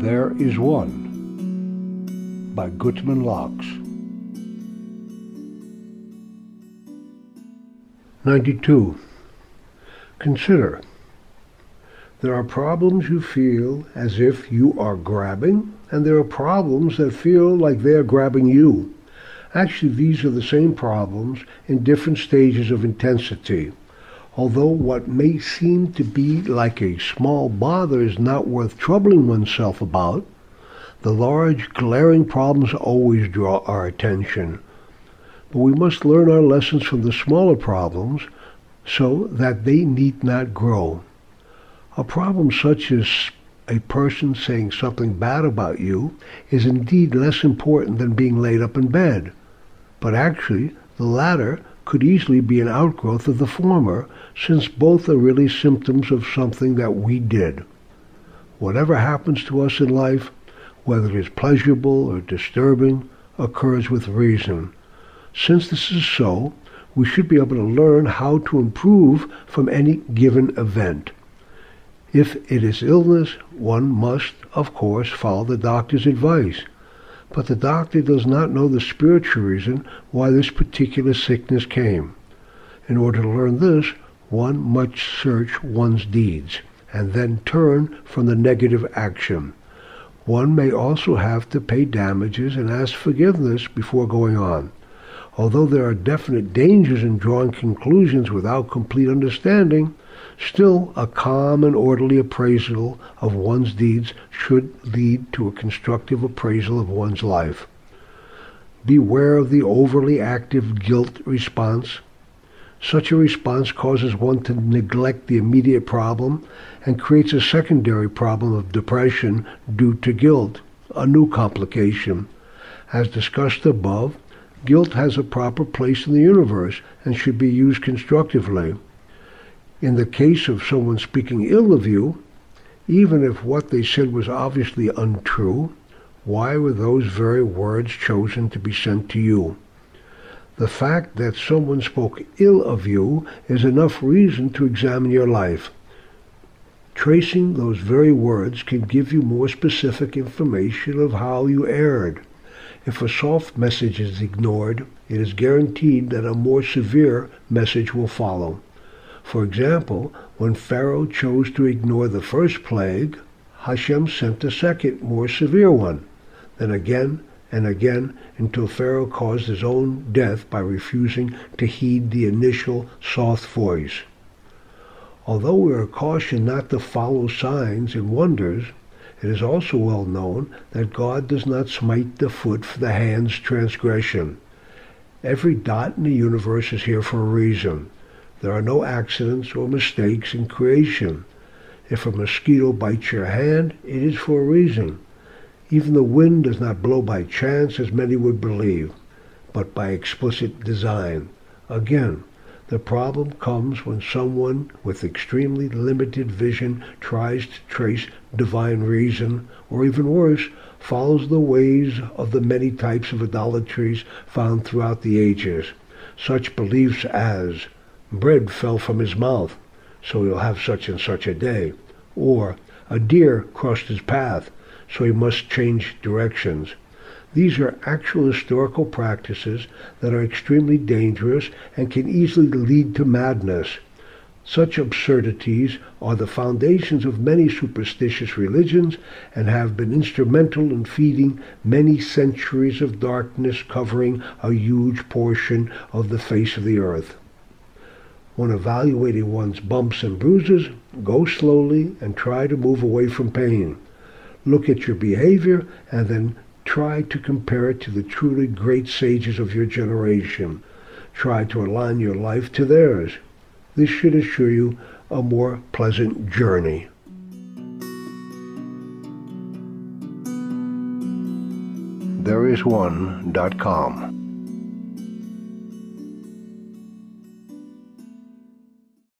There is One by Gutman Locks. 92. Consider. There are problems you feel as if you are grabbing, and there are problems that feel like they are grabbing you. Actually, these are the same problems in different stages of intensity. Although what may seem to be like a small bother is not worth troubling oneself about, the large, glaring problems always draw our attention. But we must learn our lessons from the smaller problems so that they need not grow. A problem such as a person saying something bad about you is indeed less important than being laid up in bed. But actually, the latter could easily be an outgrowth of the former, since both are really symptoms of something that we did. Whatever happens to us in life, whether it is pleasurable or disturbing, occurs with reason. Since this is so, we should be able to learn how to improve from any given event. If it is illness, one must, of course, follow the doctor's advice. But the doctor does not know the spiritual reason why this particular sickness came. In order to learn this, one must search one's deeds and then turn from the negative action. One may also have to pay damages and ask forgiveness before going on. Although there are definite dangers in drawing conclusions without complete understanding, Still, a calm and orderly appraisal of one's deeds should lead to a constructive appraisal of one's life. Beware of the overly active guilt response. Such a response causes one to neglect the immediate problem and creates a secondary problem of depression due to guilt, a new complication. As discussed above, guilt has a proper place in the universe and should be used constructively. In the case of someone speaking ill of you, even if what they said was obviously untrue, why were those very words chosen to be sent to you? The fact that someone spoke ill of you is enough reason to examine your life. Tracing those very words can give you more specific information of how you erred. If a soft message is ignored, it is guaranteed that a more severe message will follow. For example, when Pharaoh chose to ignore the first plague, Hashem sent a second, more severe one. Then again and again until Pharaoh caused his own death by refusing to heed the initial soft voice. Although we are cautioned not to follow signs and wonders, it is also well known that God does not smite the foot for the hand's transgression. Every dot in the universe is here for a reason. There are no accidents or mistakes in creation. If a mosquito bites your hand, it is for a reason. Even the wind does not blow by chance, as many would believe, but by explicit design. Again, the problem comes when someone with extremely limited vision tries to trace divine reason, or even worse, follows the ways of the many types of idolatries found throughout the ages. Such beliefs as bread fell from his mouth, so he'll have such and such a day. Or a deer crossed his path, so he must change directions. These are actual historical practices that are extremely dangerous and can easily lead to madness. Such absurdities are the foundations of many superstitious religions and have been instrumental in feeding many centuries of darkness covering a huge portion of the face of the earth. When evaluating one's bumps and bruises, go slowly and try to move away from pain. Look at your behavior and then try to compare it to the truly great sages of your generation. Try to align your life to theirs. This should assure you a more pleasant journey. Thereisone.com